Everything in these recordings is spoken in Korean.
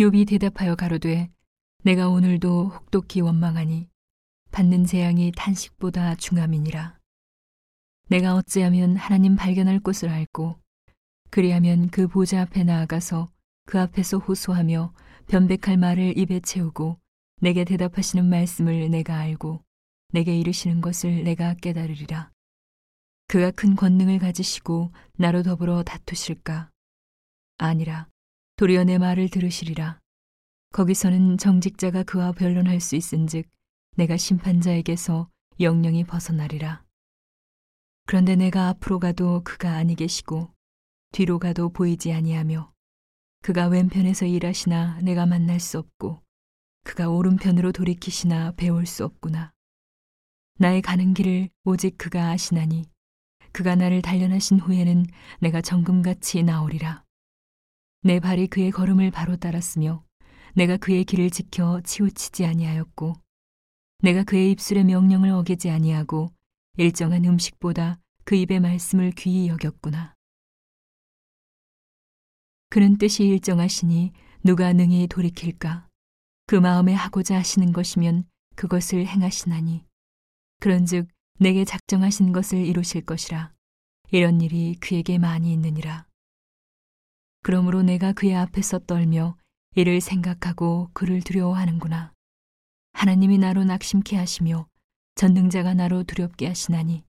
욥이 대답하여 가로되 내가 오늘도 혹독히 원망하니 받는 재앙이 탄식보다 중함이니라. 내가 어찌하면 하나님 발견할 곳을 알고 그리하면 그 보좌 앞에 나아가서 그 앞에서 호소하며 변백할 말을 입에 채우고 내게 대답하시는 말씀을 내가 알고 내게 이르시는 것을 내가 깨달으리라. 그가 큰 권능을 가지시고 나로 더불어 다투실까? 아니라 도리어 내 말을 들으시리라. 거기서는 정직자가 그와 변론할 수 있은즉 내가 심판자에게서 영영이 벗어나리라. 그런데 내가 앞으로 가도 그가 아니 계시고 뒤로 가도 보이지 아니하며 그가 왼편에서 일하시나 내가 만날 수 없고 그가 오른편으로 돌이키시나 배울 수 없구나. 나의 가는 길을 오직 그가 아시나니 그가 나를 단련하신 후에는 내가 정금같이 나오리라. 내 발이 그의 걸음을 바로 따랐으며 내가 그의 길을 지켜 치우치지 아니하였고 내가 그의 입술의 명령을 어기지 아니하고 일정한 음식보다 그 입의 말씀을 귀히 여겼구나. 그는 뜻이 일정하시니 누가 능히 돌이킬까? 그 마음에 하고자 하시는 것이면 그것을 행하시나니 그런즉 내게 작정하신 것을 이루실 것이라 이런 일이 그에게 많이 있느니라 그러므로 내가 그의 앞에서 떨며 이를 생각하고 그를 두려워하는구나. 하나님이 나로 낙심케 하시며 전능자가 나로 두렵게 하시나니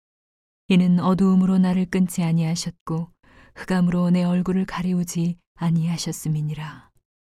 이는 어두움으로 나를 끊지 아니하셨고 흑암으로 내 얼굴을 가리우지 아니하셨음이니라